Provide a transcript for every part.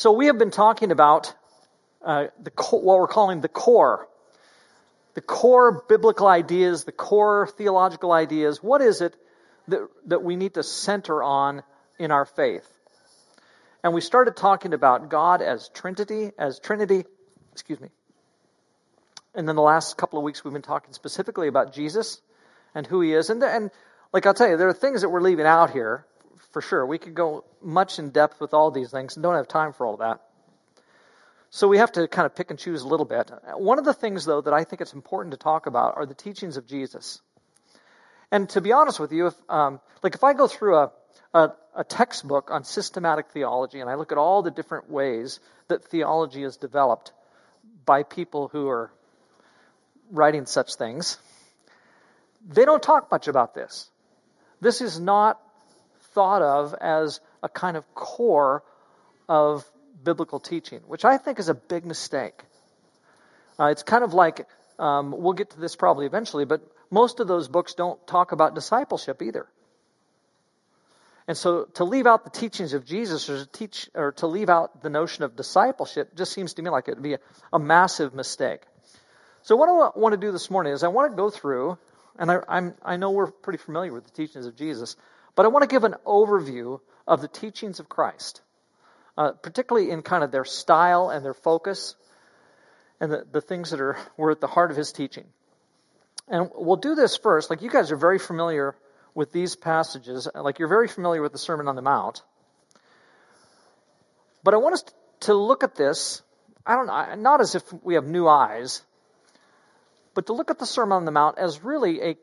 So we have been talking about uh, the what we're calling the core, the core biblical ideas, the core theological ideas. What is it that that we need to center on in our faith? And we started talking about God as Trinity, as Trinity. Excuse me. And then the last couple of weeks we've been talking specifically about Jesus and who he is. And, and like I'll tell you, there are things that we're leaving out here for sure. We could go much in depth with all these things and don't have time for all that. So we have to kind of pick and choose a little bit. One of the things, though, that I think it's important to talk about are the teachings of Jesus. And to be honest with you, if, um, like if I go through a, a, a textbook on systematic theology and I look at all the different ways that theology is developed by people who are writing such things, they don't talk much about this. This is not thought of as a kind of core of biblical teaching, which I think is a big mistake. Uh, it's kind of like, um, we'll get to this probably eventually, but most of those books don't talk about discipleship either. And so to leave out the teachings of Jesus or to teach or to leave out the notion of discipleship just seems to me like it would be a, a massive mistake. So what I want to do this morning is I want to go through, and I, I'm, I know we're pretty familiar with the teachings of Jesus, but I want to give an overview of the teachings of Christ, uh, particularly in kind of their style and their focus and the, the things that are were at the heart of his teaching. And we'll do this first. Like you guys are very familiar with these passages, like you're very familiar with the Sermon on the Mount. But I want us to look at this, I don't know, not as if we have new eyes, but to look at the Sermon on the Mount as really a,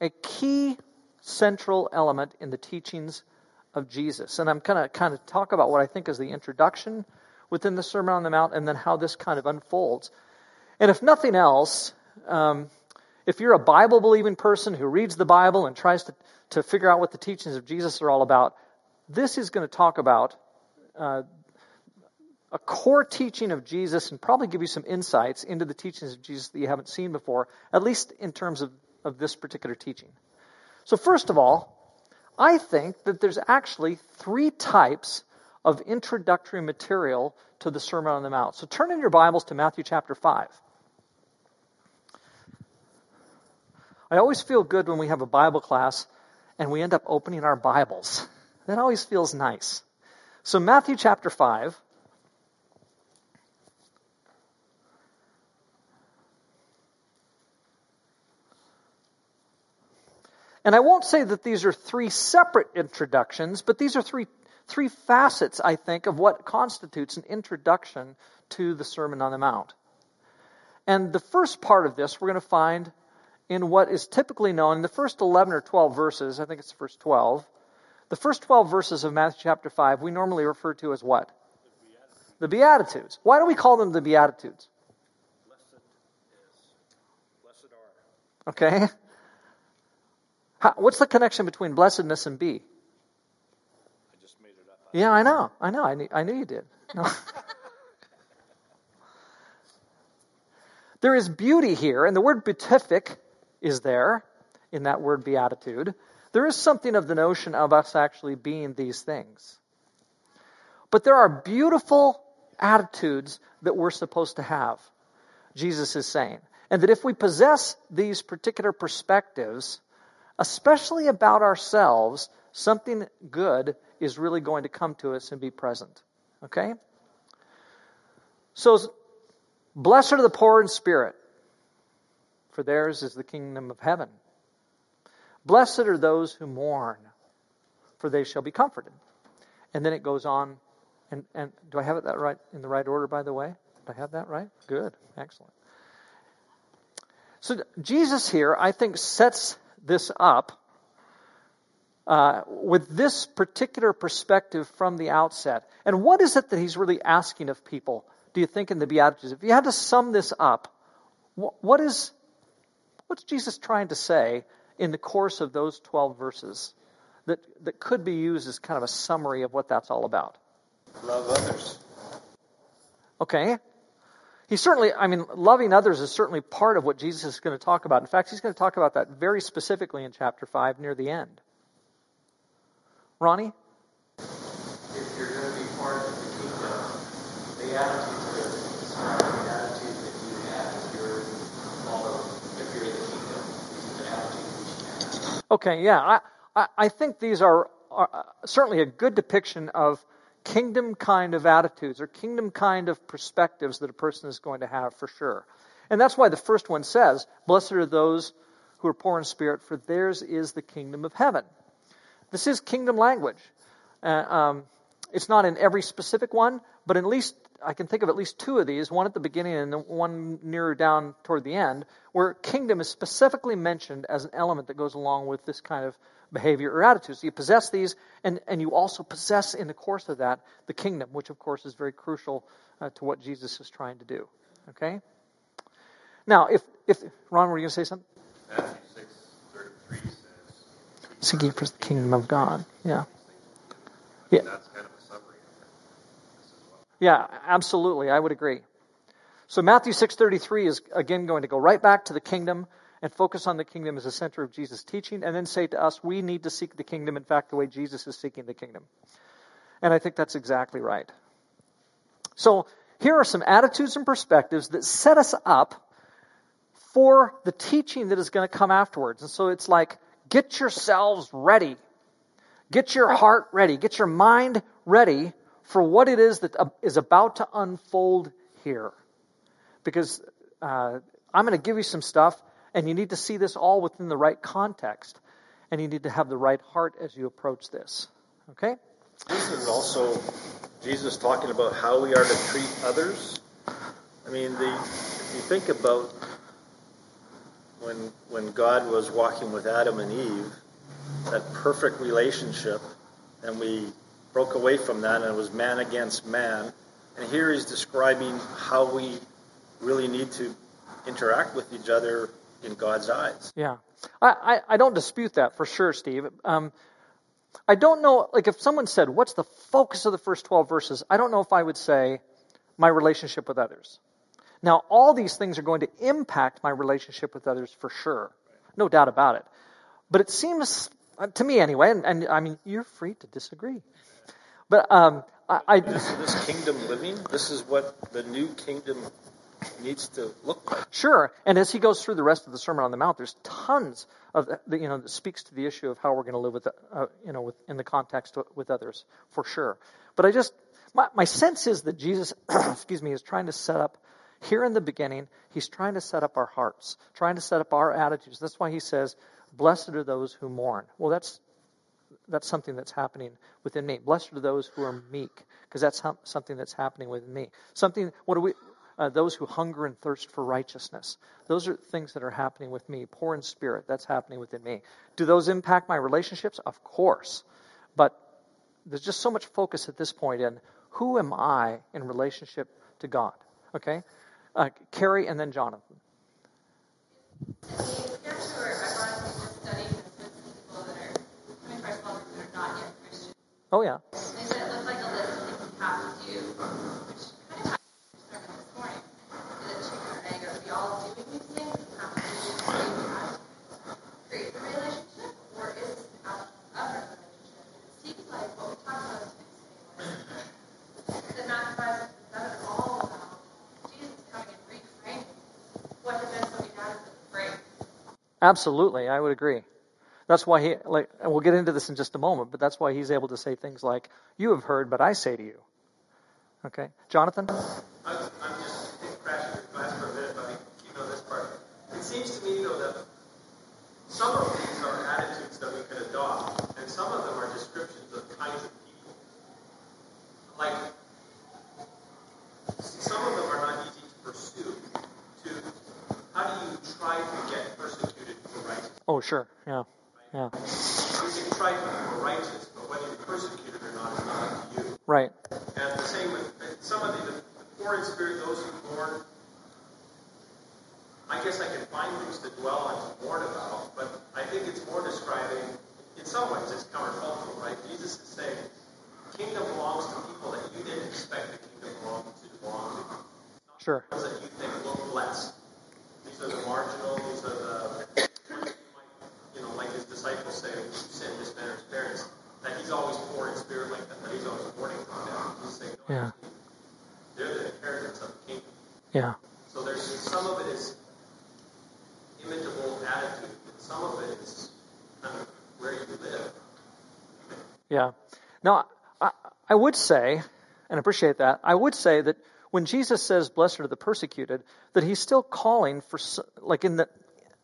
a key central element in the teachings of Jesus. And I'm going to kind of talk about what I think is the introduction within the Sermon on the Mount and then how this kind of unfolds. And if nothing else, um, if you're a Bible believing person who reads the Bible and tries to, to figure out what the teachings of Jesus are all about, this is going to talk about uh, a core teaching of Jesus and probably give you some insights into the teachings of Jesus that you haven't seen before, at least in terms of, of this particular teaching. So, first of all, I think that there's actually three types of introductory material to the Sermon on the Mount. So, turn in your Bibles to Matthew chapter 5. I always feel good when we have a Bible class and we end up opening our Bibles. That always feels nice. So, Matthew chapter 5. And I won't say that these are three separate introductions, but these are three, three facets, I think, of what constitutes an introduction to the Sermon on the Mount. And the first part of this we're going to find in what is typically known in the first 11 or 12 verses, I think it's the first 12. The first 12 verses of Matthew chapter 5 we normally refer to as what? The Beatitudes. The Beatitudes. Why do we call them the Beatitudes? Blessed is. Blessed are. Okay. How, what's the connection between blessedness and be? I just made it up. Yeah, I know. I know. I knew, I knew you did. No. there is beauty here, and the word beatific is there in that word beatitude. There is something of the notion of us actually being these things. But there are beautiful attitudes that we're supposed to have, Jesus is saying. And that if we possess these particular perspectives, especially about ourselves, something good is really going to come to us and be present. Okay? So, blessed are the poor in spirit, for theirs is the kingdom of heaven. Blessed are those who mourn, for they shall be comforted. And then it goes on, and, and do I have it that right in the right order, by the way? Do I have that right? Good, excellent. So Jesus here, I think, sets this up uh, with this particular perspective from the outset. And what is it that he's really asking of people, do you think, in the Beatitudes? If you had to sum this up, what is, what's Jesus trying to say in the course of those 12 verses that, that could be used as kind of a summary of what that's all about? Love others. Okay. He certainly, I mean, loving others is certainly part of what Jesus is going to talk about. In fact, he's going to talk about that very specifically in chapter 5 near the end. Ronnie? If you're going to be part of the kingdom, the attitude to the attitude that you have if you're, although if you're in the kingdom, is an attitude we should have. Okay, yeah, I, I, I think these are, are uh, certainly a good depiction of kingdom kind of attitudes or kingdom kind of perspectives that a person is going to have for sure. And that's why the first one says, Blessed are those who are poor in spirit, for theirs is the kingdom of heaven. This is kingdom language. Uh, um, it's not in every specific one, but at least I can think of at least two of these, one at the beginning and one nearer down toward the end, where kingdom is specifically mentioned as an element that goes along with this kind of behavior or attitudes. You possess these, and, and you also possess in the course of that the kingdom, which of course is very crucial uh, to what Jesus is trying to do. Okay? Now, if, if Ron, were you going to say something? Matthew 6, 33 says, Seeking for the kingdom of God. Yeah. Yeah. that's kind of a summary of this as well. Yeah, absolutely. I would agree. So Matthew 6:33 is again going to go right back to the kingdom and focus on the kingdom as the center of Jesus' teaching and then say to us we need to seek the kingdom in fact the way Jesus is seeking the kingdom. And I think that's exactly right. So here are some attitudes and perspectives that set us up for the teaching that is going to come afterwards. And so it's like get yourselves ready. Get your heart ready. Get your mind ready for what it is that uh, about to unfold here. Because uh, I'm going to give you some stuff, and you need to see this all within the right context. And you need to have the right heart as you approach this. Okay? This is also Jesus talking about how we are to treat others. I mean, the, if you think about when when God was walking with Adam and Eve, that perfect relationship, and we broke away from that, and it was man against man. And here he's describing how we really need to interact with each other in God's eyes. Yeah. I, I, I don't dispute that for sure, Steve. Um, I don't know, like, if someone said, What's the focus of the first 12 verses? I don't know if I would say my relationship with others. Now, all these things are going to impact my relationship with others for sure. No doubt about it. But it seems, uh, to me anyway, and, and I mean, you're free to disagree. But um, I, I This, this kingdom living, this is what the new kingdom needs to look like. Sure. And as he goes through the rest of the Sermon on the Mount, there's tons of you know that speaks to the issue of how we're going to live with uh, you know with, in the context with others for sure. But I just my, my sense is that Jesus, excuse me, is trying to set up here in the beginning. He's trying to set up our hearts, trying to set up our attitudes. That's why he says, "Blessed are those who mourn." Well, that's that's something that's happening within me. Blessed are those who are meek, because that's something that's happening within me. Something. What do we? Uh, those who hunger and thirst for righteousness. Those are things that are happening with me. Poor in spirit, that's happening within me. Do those impact my relationships? Of course. But there's just so much focus at this point in who am I in relationship to God? Okay? Uh, Carrie and then Jonathan. Oh, yeah. Absolutely, I would agree. That's why he, like, and we'll get into this in just a moment, but that's why he's able to say things like, "You have heard, but I say to you." Okay, Jonathan. I'm, I'm just your class for a minute, but I keep on this part. It seems to me, though, that some of attitudes that we can adopt, and some of them are descriptions of kinds of people. Like, some of them are not easy to pursue. To how do you try to get persecuted for righteousness? Oh, sure, yeah, yeah. You can try righteous, but whether you're persecuted or not is not up to you. Right. And the same with some of the, the poor in spirit, those who mourn. I guess I can find things to dwell on to mourn about, but I think it's more describing, in some ways, it's countercultural, right? Jesus is saying, kingdom belongs to people that you didn't expect the kingdom belong to belong to. Sure. Those that you think look less. These are the marginal, these are the, you know, like his disciples say, you sin, this manner's parents, that he's always poor in spirit like that, that he's always mourning from them. He's saying, no, Yeah. they're the kingdom Yeah. So there's some of it is imitable attitude, and some of it is kind of where you live. Yeah. Now, I, I would say, and appreciate that, I would say that when Jesus says, blessed are the persecuted, that he's still calling for, like in the,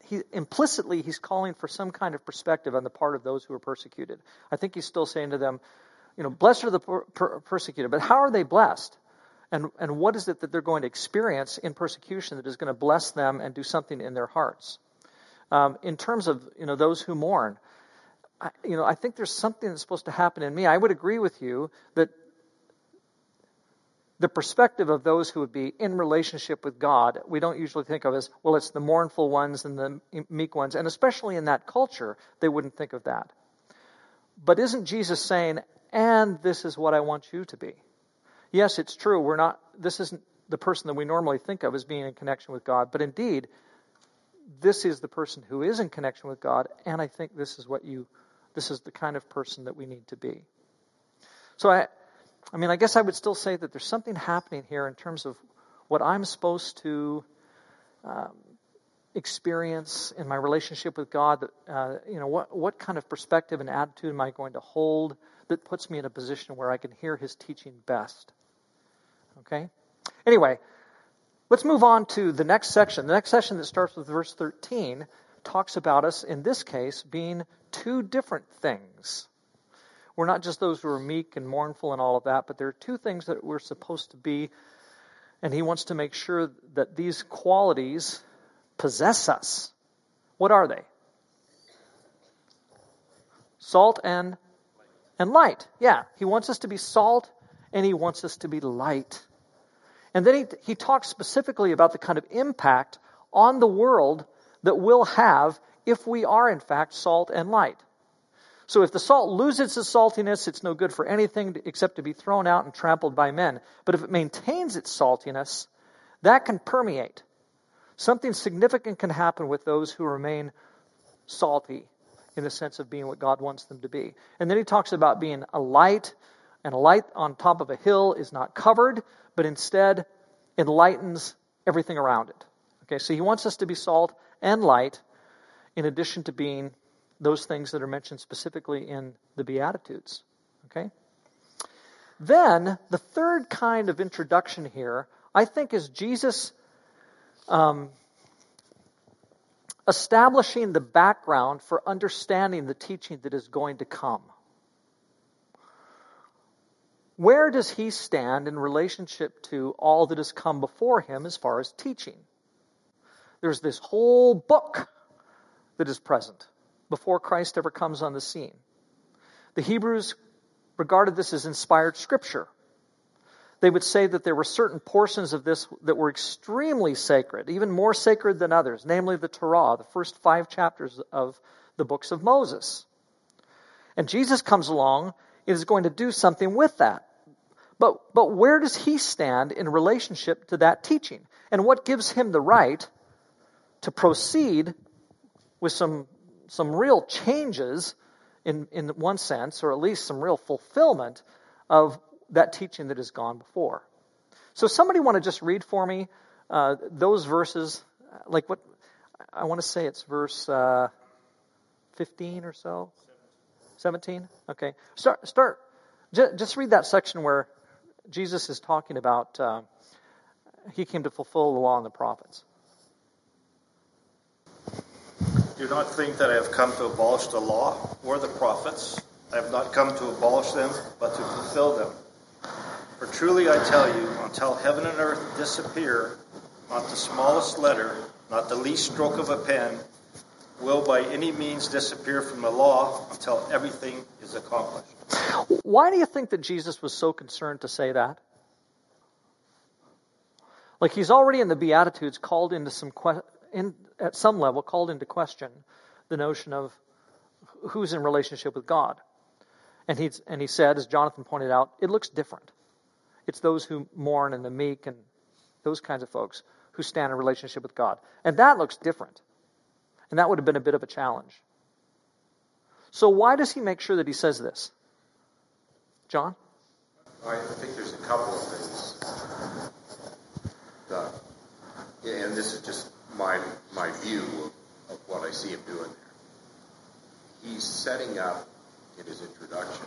he, implicitly, he's calling for some kind of perspective on the part of those who are persecuted. I think he's still saying to them, you know, blessed are the per- per- persecuted, but how are they blessed? And, and what is it that they're going to experience in persecution that is going to bless them and do something in their hearts? Um, in terms of, you know, those who mourn, I, you know, I think there's something that's supposed to happen in me. I would agree with you that the perspective of those who would be in relationship with God, we don't usually think of as, well, it's the mournful ones and the meek ones. And especially in that culture, they wouldn't think of that. But isn't Jesus saying, and this is what I want you to be? Yes, it's true. We're not, this isn't the person that we normally think of as being in connection with God. But indeed, this is the person who is in connection with God. And I think this is what you, this is the kind of person that we need to be. So I, I mean, I guess I would still say that there's something happening here in terms of what I'm supposed to um, experience in my relationship with God. Uh, you know, what what kind of perspective and attitude am I going to hold that puts me in a position where I can hear His teaching best? Okay. Anyway, let's move on to the next section. The next section that starts with verse 13 talks about us in this case being two different things. We're not just those who are meek and mournful and all of that, but there are two things that we're supposed to be. And he wants to make sure that these qualities possess us. What are they? Salt and and light. Yeah, he wants us to be salt and he wants us to be light. And then he, he talks specifically about the kind of impact on the world that we'll have if we are, in fact, salt and light. So if the salt loses its saltiness, it's no good for anything except to be thrown out and trampled by men. But if it maintains its saltiness, that can permeate. Something significant can happen with those who remain salty in the sense of being what God wants them to be. And then he talks about being a light, and a light on top of a hill is not covered, but instead enlightens everything around it. Okay, so he wants us to be salt and light in addition to being those things that are mentioned specifically in the Beatitudes. Okay? Then, the third kind of introduction here, I think, is Jesus um, establishing the background for understanding the teaching that is going to come. Where does he stand in relationship to all that has come before him as far as teaching? There's this whole book that is present before Christ ever comes on the scene. The Hebrews regarded this as inspired scripture. They would say that there were certain portions of this that were extremely sacred, even more sacred than others, namely the Torah, the first five chapters of the books of Moses. And Jesus comes along and is going to do something with that. But, but where does he stand in relationship to that teaching? And what gives him the right to proceed with some some real changes in, in one sense, or at least some real fulfillment of that teaching that has gone before. So, somebody want to just read for me uh, those verses, like what I want to say it's verse uh, 15 or so? 17? Okay. Start, start, just read that section where Jesus is talking about uh, he came to fulfill the law and the prophets. Do not think that I have come to abolish the law or the prophets. I have not come to abolish them, but to fulfill them. For truly I tell you, until heaven and earth disappear, not the smallest letter, not the least stroke of a pen, will by any means disappear from the law until everything is accomplished. Why do you think that Jesus was so concerned to say that? Like he's already in the Beatitudes called into some que- in, at some level, called into question the notion of who's in relationship with God. And, he's, and he said, as Jonathan pointed out, it looks different. It's those who mourn and the meek and those kinds of folks who stand in relationship with God. And that looks different. And that would have been a bit of a challenge. So, why does he make sure that he says this? John? I think there's a couple of things. The and this is just my my view of, of what I see him doing there. He's setting up in his introduction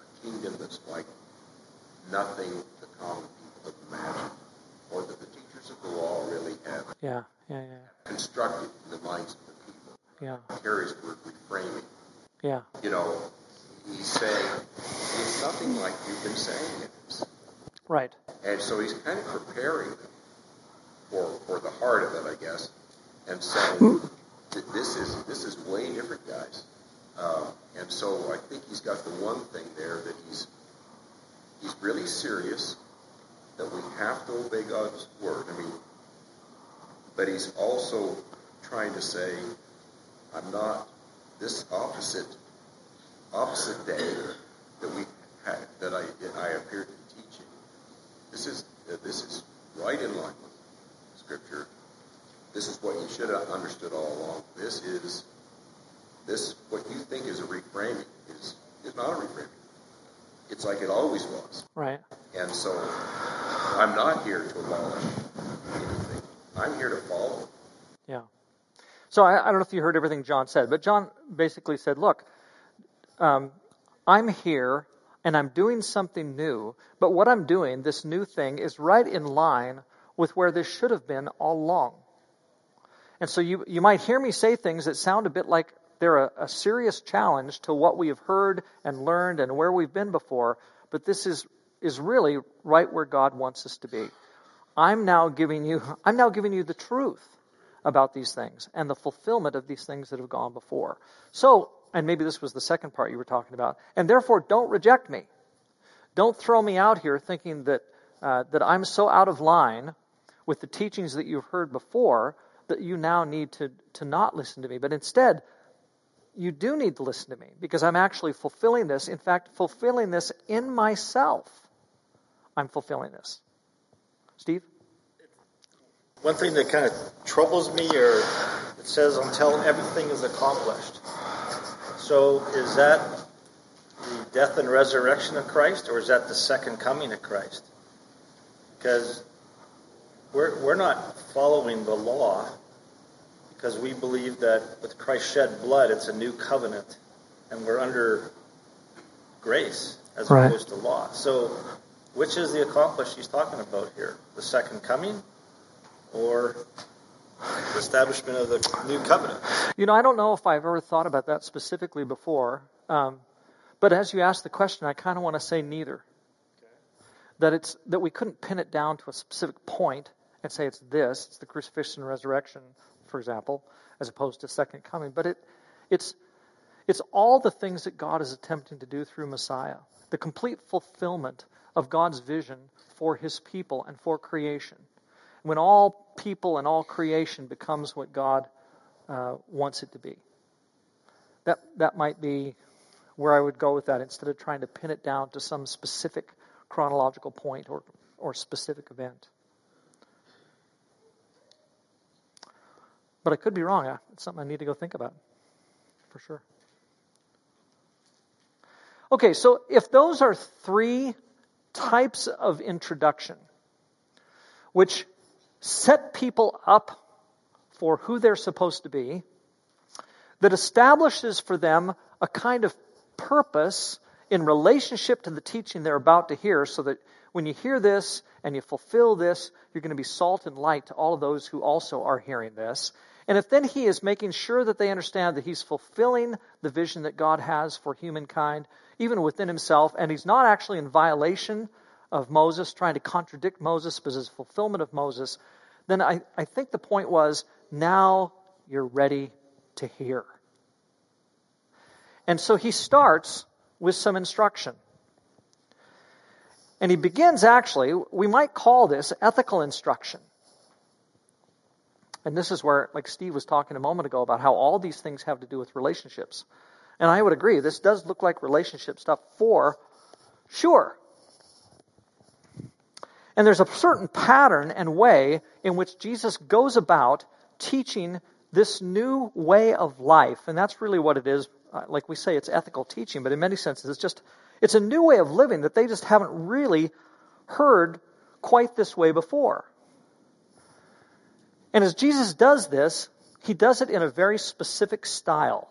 a kingdom that's like nothing the common people have imagined, or that the teachers of the law really have Yeah, yeah, yeah, constructed in the minds of the people. yeah, Carrie's word reframing. yeah. You know, he's saying it's nothing like you've been saying it is. Right. And so he's kind of preparing them for, for the heart of it, I guess, and that this is this is way different, guys. Um, and so I think he's got the one thing there that he's he's really serious that we have to obey God's word. I mean, but he's also trying to say, I'm not this opposite opposite day that we had, that I I appear to be teaching. This is uh, this is right in line with Scripture. This is what you should have understood all along. This is this what you think is a reframing is is not a reframing. It's like it always was. Right. And so I'm not here to abolish anything. I'm here to follow. Yeah. So I, I don't know if you heard everything John said, but John basically said, look, um, I'm here and I'm doing something new, but what I'm doing, this new thing, is right in line with where this should have been all along. And so you, you might hear me say things that sound a bit like they're a, a serious challenge to what we have heard and learned and where we've been before, but this is, is really right where God wants us to be. I'm now giving you, I'm now giving you the truth about these things and the fulfillment of these things that have gone before. So, and maybe this was the second part you were talking about, and therefore don't reject me. Don't throw me out here thinking that, uh, that I'm so out of line with the teachings that you've heard before that you now need to, to not listen to me. But instead, you do need to listen to me because I'm actually fulfilling this. In fact, fulfilling this in myself. I'm fulfilling this. Steve? One thing that kind of troubles me, or it says until everything is accomplished. So is that the death and resurrection of Christ, or is that the second coming of Christ? Because we're, we're not following the law because we believe that with Christ shed blood, it's a new covenant, and we're under grace as Right. opposed to law. So, which is the accomplished he's talking about here? The second coming, or the establishment of the new covenant? You know, I don't know if I've ever thought about that specifically before. Um, but as you ask the question, I kind of want to say neither. That it's that we couldn't pin it down to a specific point and say it's this, it's the crucifixion and resurrection, for example, as opposed to second coming. But it it's it's all the things that God is attempting to do through Messiah, the complete fulfillment of God's vision for his people and for creation. When all people and all creation becomes what God uh, wants it to be. That, that might be where I would go with that instead of trying to pin it down to some specific chronological point or, or specific event. But I could be wrong. It's something I need to go think about for sure. Okay, so if those are three types of introduction, which set people up for who they're supposed to be, that establishes for them a kind of purpose in relationship to the teaching they're about to hear, so that when you hear this and you fulfill this, you're going to be salt and light to all of those who also are hearing this. And if then he is making sure that they understand that he's fulfilling the vision that God has for humankind, even within himself, and he's not actually in violation of Moses, trying to contradict Moses, but his fulfillment of Moses, then I, I think the point was now you're ready to hear. And so he starts with some instruction. And he begins actually, we might call this ethical instruction. And this is where, like Steve was talking a moment ago about how all these things have to do with relationships. And I would agree, this does look like relationship stuff for sure. And there's a certain pattern and way in which Jesus goes about teaching this new way of life. And that's really what it is. Uh, Like we say, it's ethical teaching, but in many senses, it's just, it's a new way of living that they just haven't really heard quite this way before. And as Jesus does this, he does it in a very specific style.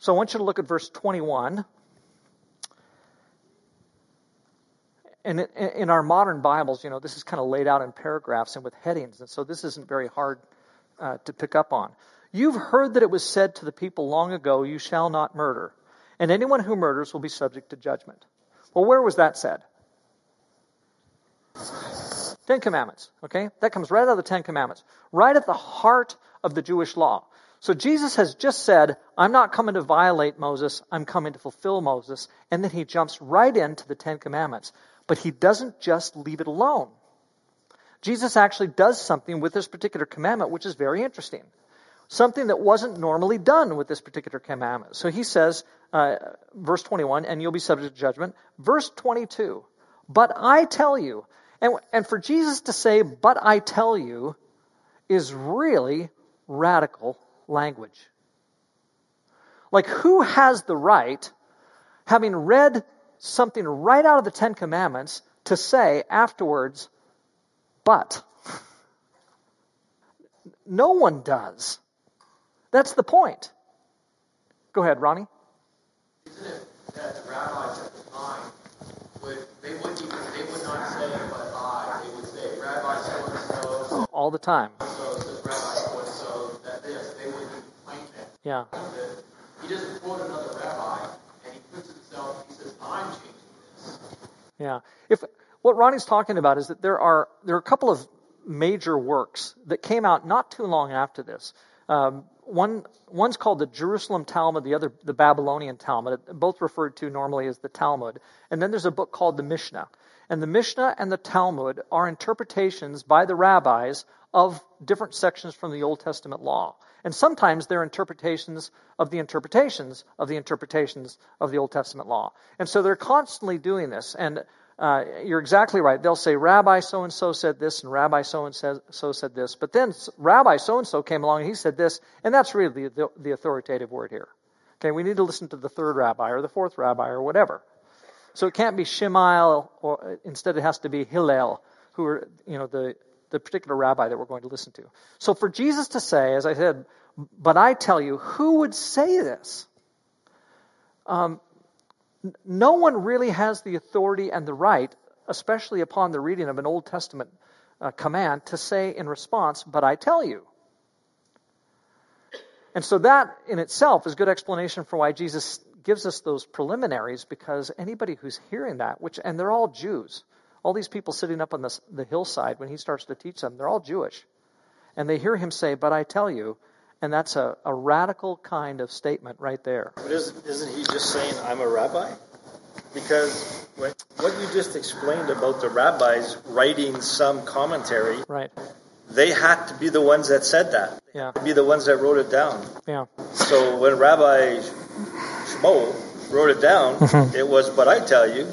So I want you to look at verse 21. And in our modern Bibles, you know, this is kind of laid out in paragraphs and with headings, and so this isn't very hard uh, to pick up on. You've heard that it was said to the people long ago, You shall not murder, and anyone who murders will be subject to judgment. Well, where was that said? Ten Commandments, okay? That comes right out of the Ten Commandments, right at the heart of the Jewish law. So Jesus has just said, I'm not coming to violate Moses, I'm coming to fulfill Moses. And then he jumps right into the Ten Commandments. But he doesn't just leave it alone. Jesus actually does something with this particular commandment, which is very interesting. Something that wasn't normally done with this particular commandment. So he says, uh, verse 21, and you'll be subject to judgment. Verse 22, but I tell you, and, and for Jesus to say, but I tell you, is really radical language. Like, who has the right, having read something right out of the Ten Commandments, to say afterwards, but? No one does. That's the point. Go ahead, Ronnie. Isn't it that the rabbis at the time would they wouldn't even they would not say but I. They would say Rabbi so and so All the time. so says Rabbi so so that this. They wouldn't even that. Yeah. He doesn't quote another rabbi and he puts himself he says, I'm changing this. Yeah. If what Ronnie's talking about is that there are there are a couple of major works that came out not too long after this. Um, one one's called the Jerusalem Talmud, the other the Babylonian Talmud, both referred to normally as the Talmud. And then there's a book called the Mishnah. And the Mishnah and the Talmud are interpretations by the rabbis of different sections from the Old Testament law. And sometimes they're interpretations of the interpretations of the interpretations of the Old Testament law. And so they're constantly doing this. And uh, you're exactly right. They'll say, Rabbi so and so said this, and Rabbi so and so said this. But then Rabbi so and so came along and he said this, and that's really the, the authoritative word here. Okay, we need to listen to the third rabbi or the fourth rabbi or whatever. So it can't be Shammai, or instead it has to be Hillel, who are you know the the particular rabbi that we're going to listen to. So for Jesus to say, as I said, but I tell you, who would say this? Um, no one really has the authority and the right, especially upon the reading of an Old Testament uh, command, to say in response, But I tell you. And so that in itself is good explanation for why Jesus gives us those preliminaries, because anybody who's hearing that, which and they're all Jews, all these people sitting up on the, the hillside when he starts to teach them, they're all Jewish. And they hear him say, But I tell you, and that's a, a radical kind of statement right there. But isn't, isn't he just saying, I'm a rabbi? Because what you just explained about the rabbis writing some commentary, Right. they had to be the ones that said that. Yeah. Be the ones that wrote it down. Yeah. So when Rabbi Shmuel wrote it down, Mm-hmm. it was, but I tell you,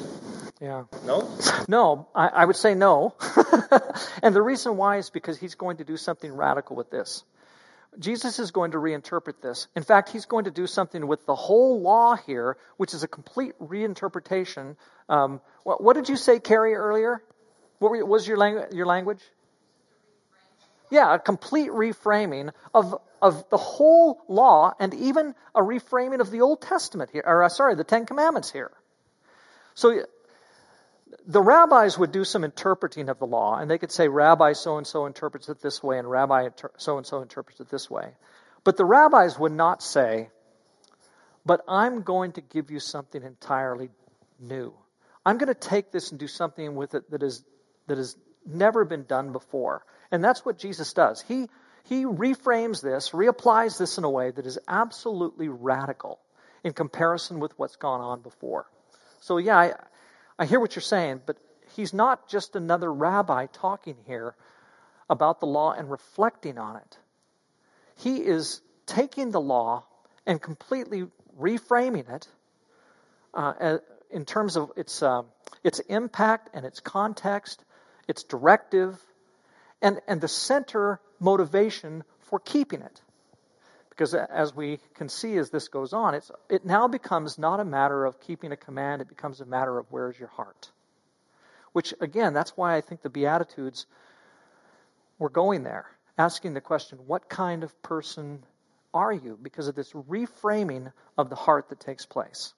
Yeah. no? No, I, I would say no. and the reason why is because he's going to do something radical with this. Jesus is going to reinterpret this. In fact, he's going to do something with the whole law here, which is a complete reinterpretation. Um, what, what, did you say, Carrie, earlier? What were, was your, langu- your language? Yeah, a complete reframing of, of the whole law and even a reframing of the Old Testament here, or uh, sorry, the Ten Commandments here. So the rabbis would do some interpreting of the law, and they could say, Rabbi so and so interprets it this way, and Rabbi so and so interprets it this way. But the rabbis would not say, But I'm going to give you something entirely new. I'm going to take this and do something with it that is that has never been done before. And that's what Jesus does. He he reframes this, reapplies this in a way that is absolutely radical in comparison with what's gone on before. So yeah, I, I hear what you're saying, but he's not just another rabbi talking here about the law and reflecting on it. He is taking the law and completely reframing it uh, in terms of its, uh, its impact and its context, its directive, and, and the center motivation for keeping it. Because as we can see as this goes on, it's, it now becomes not a matter of keeping a command, it becomes a matter of where is your heart. Which, again, that's why I think the Beatitudes were going there. asking the question, what kind of person are you? Because of this reframing of the heart that takes place.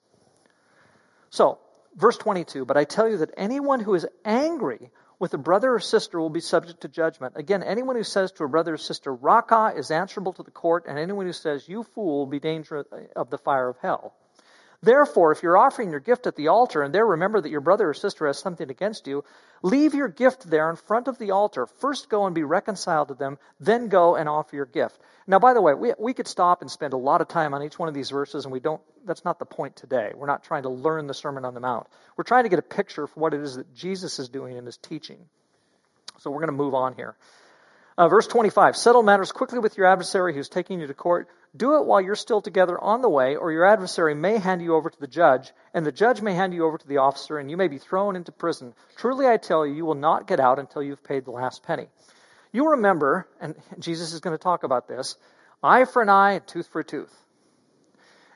So, verse 22 But I tell you that anyone who is angry with a brother or sister will be subject to judgment. Again, anyone who says to a brother or sister, Raca, is answerable to the court, and anyone who says, You fool, will be danger of the fire of hell. Therefore, if you're offering your gift at the altar and there remember that your brother or sister has something against you, leave your gift there in front of the altar. First go and be reconciled to them, then go and offer your gift. Now, by the way, we, we could stop and spend a lot of time on each one of these verses, and we don't, that's not the point today. We're not trying to learn the Sermon on the Mount. We're trying to get a picture for what it is that Jesus is doing in his teaching. So we're going to move on here. Uh, verse 25 Settle matters quickly with your adversary who's taking you to court. Do it while you're still together on the way, or your adversary may hand you over to the judge, and the judge may hand you over to the officer, and you may be thrown into prison. Truly, I tell you, you will not get out until you've paid the last penny. You remember, and Jesus is going to talk about this eye for an eye, tooth for a tooth.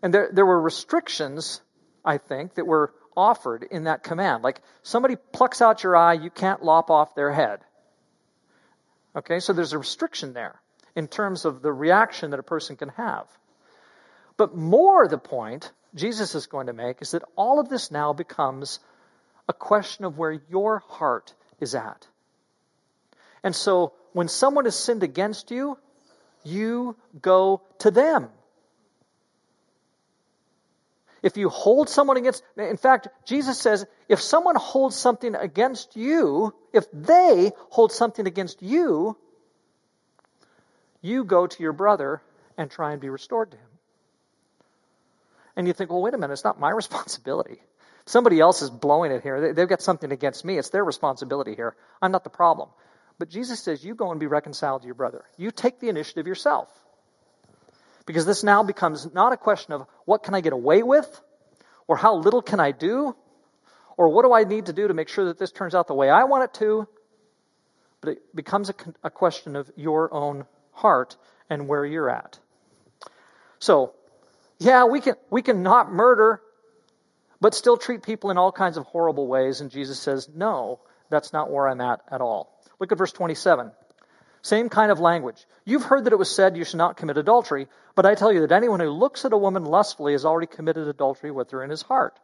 And there, there were restrictions, I think, that were offered in that command. Like somebody plucks out your eye, you can't lop off their head. Okay, so there's a restriction there in terms of the reaction that a person can have. But more the point Jesus is going to make is that all of this now becomes a question of where your heart is at. And so when someone has sinned against you, you go to them. If you hold someone against, in fact, Jesus says, if someone holds something against you, if they hold something against you, you go to your brother and try and be restored to him. And you think, well, wait a minute, it's not my responsibility. Somebody else is blowing it here. They've got something against me. It's their responsibility here. I'm not the problem. But Jesus says, you go and be reconciled to your brother. You take the initiative yourself. Because this now becomes not a question of what can I get away with, or how little can I do, or what do I need to do to make sure that this turns out the way I want it to, but it becomes a, a question of your own heart and where you're at. So, yeah, we can we can not murder, but still treat people in all kinds of horrible ways. And Jesus says, no, that's not where I'm at at all. Look at verse 27. Same kind of language. You've heard that it was said you should not commit adultery, but I tell you that anyone who looks at a woman lustfully has already committed adultery with her in his heart.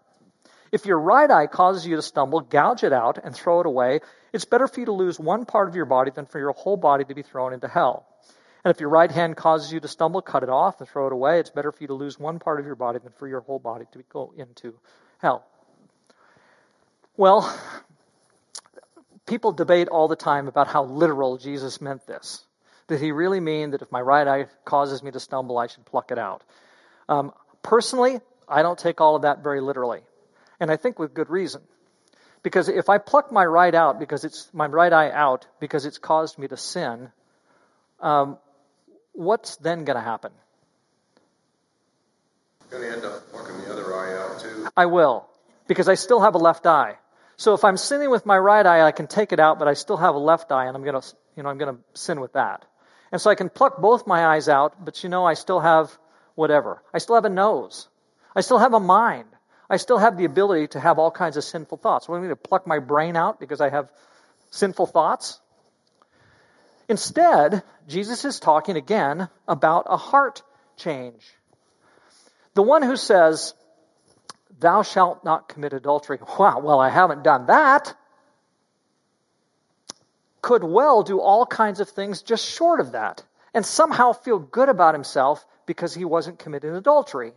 If your right eye causes you to stumble, gouge it out and throw it away. It's better for you to lose one part of your body than for your whole body to be thrown into hell. And if your right hand causes you to stumble, cut it off and throw it away. It's better for you to lose one part of your body than for your whole body to go into hell. Well, people debate all the time about how literal Jesus meant this. Did he really mean that if my right eye causes me to stumble, I should pluck it out? Um, personally, I don't take all of that very literally. And I think with good reason. Because if I pluck my right out because it's my right eye out because it's caused me to sin, um, what's then going to happen? Going to end up plucking the other eye out too. I will, because I still have a left eye. So if I'm sinning with my right eye, I can take it out, but I still have a left eye, and I'm going to, you know, I'm going to sin with that. And so I can pluck both my eyes out, but you know, I still have whatever. I still have a nose. I still have a mind. I still have the ability to have all kinds of sinful thoughts. What do I mean to pluck my brain out because I have sinful thoughts? Instead, Jesus is talking again about a heart change. The one who says, Thou shalt not commit adultery. Wow, well, I haven't done that. Could well do all kinds of things just short of that and somehow feel good about himself because he wasn't committing adultery.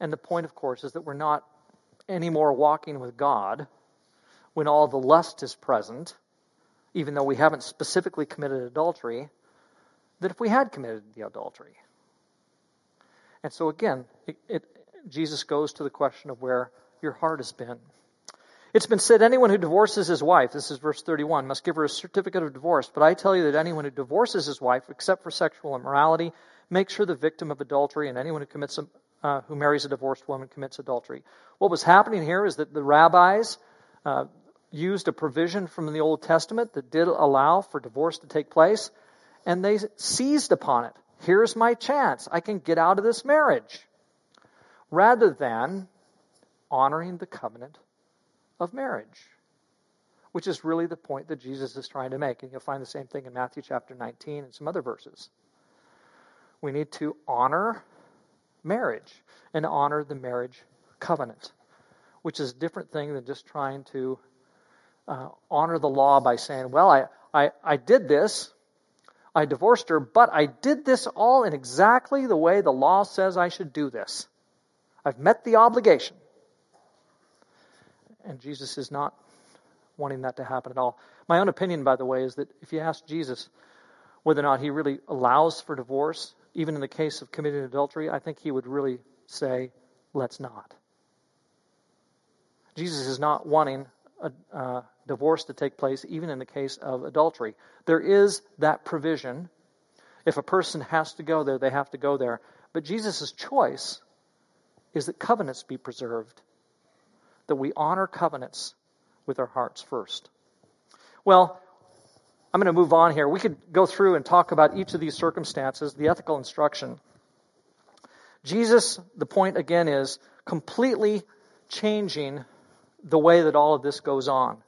And the point, of course, is that we're not anymore walking with God when all the lust is present even though we haven't specifically committed adultery, that if we had committed the adultery. And so again, it, it, Jesus goes to the question of where your heart has been. It's been said anyone who divorces his wife, this is verse 31, must give her a certificate of divorce. But I tell you that anyone who divorces his wife, except for sexual immorality, makes her the victim of adultery, and anyone who commits a, uh, who marries a divorced woman commits adultery. What was happening here is that the rabbis, uh, used a provision from the Old Testament that did allow for divorce to take place, and they seized upon it. Here's my chance. I can get out of this marriage. Rather than honoring the covenant of marriage, which is really the point that Jesus is trying to make. And you'll find the same thing in Matthew chapter 19 and some other verses. We need to honor marriage and honor the marriage covenant, which is a different thing than just trying to uh, honor the law by saying, well, I, I, I did this, I divorced her, but I did this all in exactly the way the law says I should do this. I've met the obligation. And Jesus is not wanting that to happen at all. My own opinion, by the way, is that if you ask Jesus whether or not he really allows for divorce, even in the case of committing adultery, I think he would really say, let's not. Jesus is not wanting a uh, divorce to take place, even in the case of adultery. There is that provision. If a person has to go there, they have to go there. But Jesus' choice is that covenants be preserved, that we honor covenants with our hearts first. Well, I'm going to move on here. We could go through and talk about each of these circumstances, the ethical instruction. Jesus, the point again is completely changing the way that all of this goes on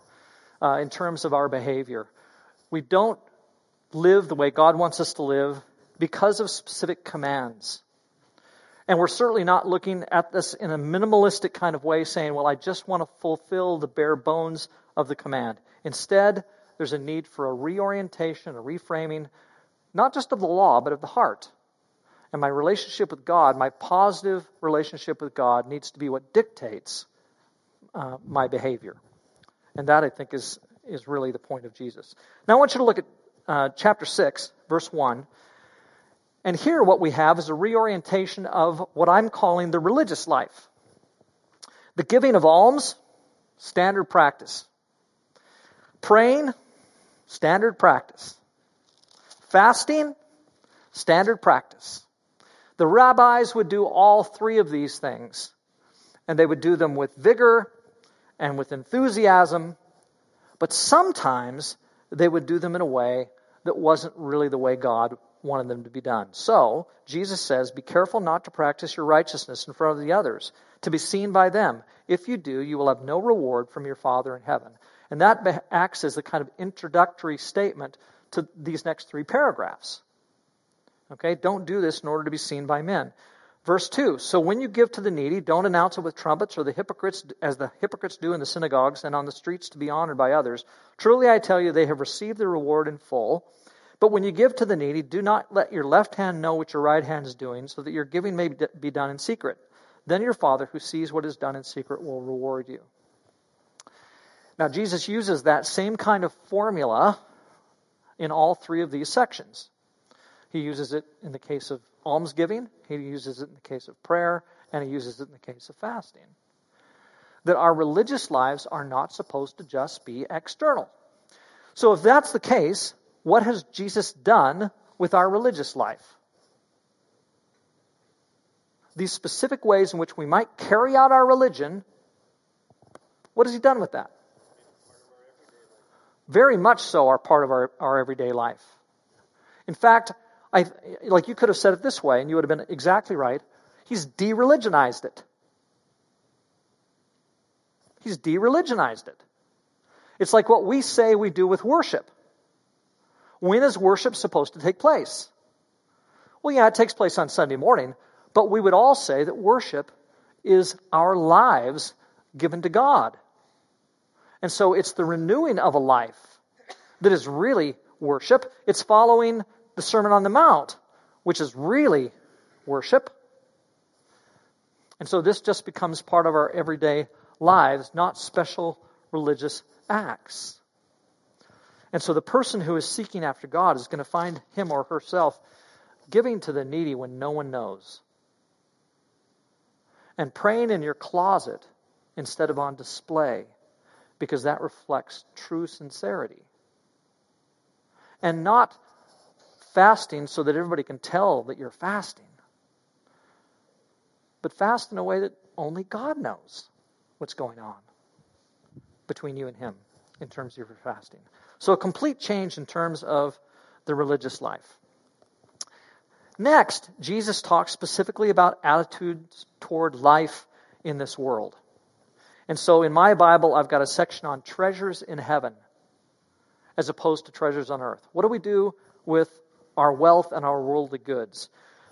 uh, in terms of our behavior. We don't live the way God wants us to live because of specific commands. And we're certainly not looking at this in a minimalistic kind of way, saying, well, I just want to fulfill the bare bones of the command. Instead, there's a need for a reorientation, a reframing, not just of the law, but of the heart. And my relationship with God, my positive relationship with God, needs to be what dictates uh, my behavior. And that, I think, is, is really the point of Jesus. Now, I want you to look at uh, chapter 6, verse 1. And here, what we have is a reorientation of what I'm calling the religious life. The giving of alms, standard practice. Praying, standard practice. Fasting, standard practice. The rabbis would do all three of these things, and they would do them with vigor and with enthusiasm, but sometimes they would do them in a way that wasn't really the way God wanted them to be done. So, Jesus says, Be careful not to practice your righteousness in front of the others, to be seen by them. If you do, you will have no reward from your Father in heaven. And that acts as a kind of introductory statement to these next three paragraphs. Okay, don't do this in order to be seen by men. Verse 2 So when you give to the needy, don't announce it with trumpets or the hypocrites, as the hypocrites do in the synagogues and on the streets to be honored by others. Truly I tell you, they have received their reward in full. But when you give to the needy, do not let your left hand know what your right hand is doing, so that your giving may be done in secret. Then your Father, who sees what is done in secret, will reward you. Now, Jesus uses that same kind of formula in all three of these sections. He uses it in the case of almsgiving, he uses it in the case of prayer, and he uses it in the case of fasting. That our religious lives are not supposed to just be external. So, if that's the case, what has Jesus done with our religious life? These specific ways in which we might carry out our religion, what has he done with that? Very much so are part of our, our everyday life. In fact, I, like you could have said it this way, and you would have been exactly right. He's de religionized it. He's de religionized it. It's like what we say we do with worship. When is worship supposed to take place? Well, yeah, it takes place on Sunday morning, but we would all say that worship is our lives given to God. And so it's the renewing of a life that is really worship. It's following the Sermon on the Mount, which is really worship. And so this just becomes part of our everyday lives, not special religious acts. And so the person who is seeking after God is going to find him or herself giving to the needy when no one knows. And praying in your closet instead of on display because that reflects true sincerity. And not fasting so that everybody can tell that you're fasting, but fast in a way that only God knows what's going on between you and Him in terms of your fasting. So, a complete change in terms of the religious life. Next, Jesus talks specifically about attitudes toward life in this world. And so in my Bible, I've got a section on treasures in heaven as opposed to treasures on earth. What do we do with our wealth and our worldly goods?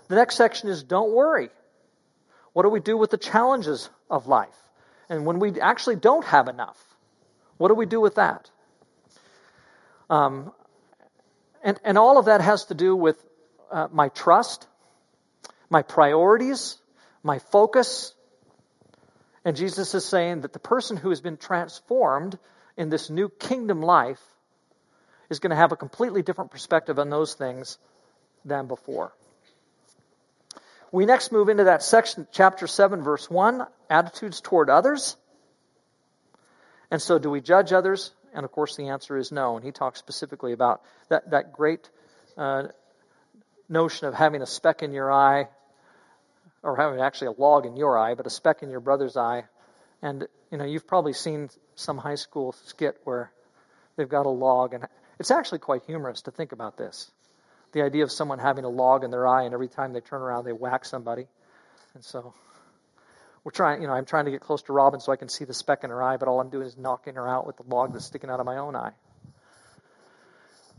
The next section is don't worry. What do we do with the challenges of life? And when we actually don't have enough, what do we do with that? Um, and, and all of that has to do with uh, my trust, my priorities, my focus. And Jesus is saying that the person who has been transformed in this new kingdom life is going to have a completely different perspective on those things than before. We next move into that section, chapter 7, verse 1, attitudes toward others. And so, do we judge others? And of course, the answer is no. And he talks specifically about that, that great uh, notion of having a speck in your eye, or having actually a log in your eye, but a speck in your brother's eye. And, you know, you've probably seen some high school skit where they've got a log, and it's actually quite humorous to think about this. The idea of someone having a log in their eye, and every time they turn around, they whack somebody. And so we're trying, you know, I'm trying to get close to Robin so I can see the speck in her eye, but all I'm doing is knocking her out with the log that's sticking out of my own eye.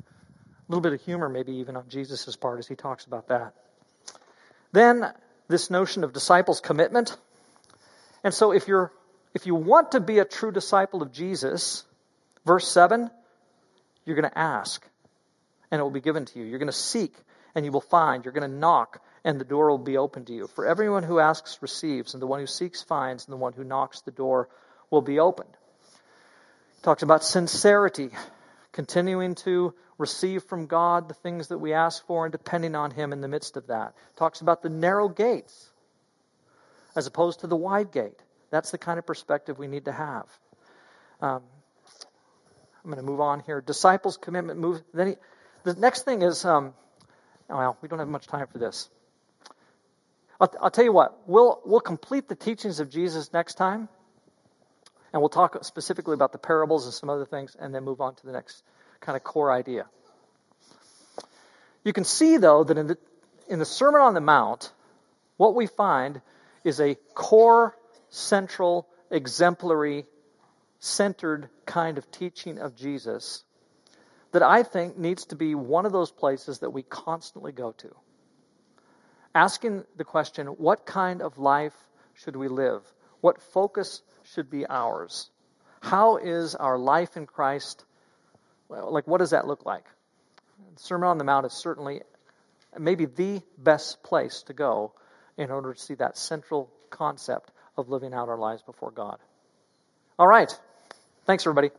A little bit of humor, maybe even on Jesus' part, as he talks about that. Then this notion of disciples' commitment. And so if you're if you want to be a true disciple of Jesus, verse 7, you're going to ask, and it will be given to you. You're going to seek, and you will find. You're going to knock, and the door will be open to you. For everyone who asks receives, and the one who seeks finds, and the one who knocks the door will be opened. He talks about sincerity, continuing to receive from God the things that we ask for and depending on Him in the midst of that. talks about the narrow gates as opposed to the wide gate. That's the kind of perspective we need to have. Um, I'm going to move on here. Disciples' commitment. Move. Then he, the next thing is, um, well, we don't have much time for this. I'll, I'll tell you what. We'll we'll complete the teachings of Jesus next time, and we'll talk specifically about the parables and some other things, and then move on to the next kind of core idea. You can see, though, that in the in the Sermon on the Mount, what we find is a core, central, exemplary centered kind of teaching of Jesus that I think needs to be one of those places that we constantly go to. Asking the question, what kind of life should we live? What focus should be ours? How is our life in Christ? Like, what does that look like? The Sermon on the Mount is certainly maybe the best place to go in order to see that central concept of living out our lives before God. All right. Thanks, everybody.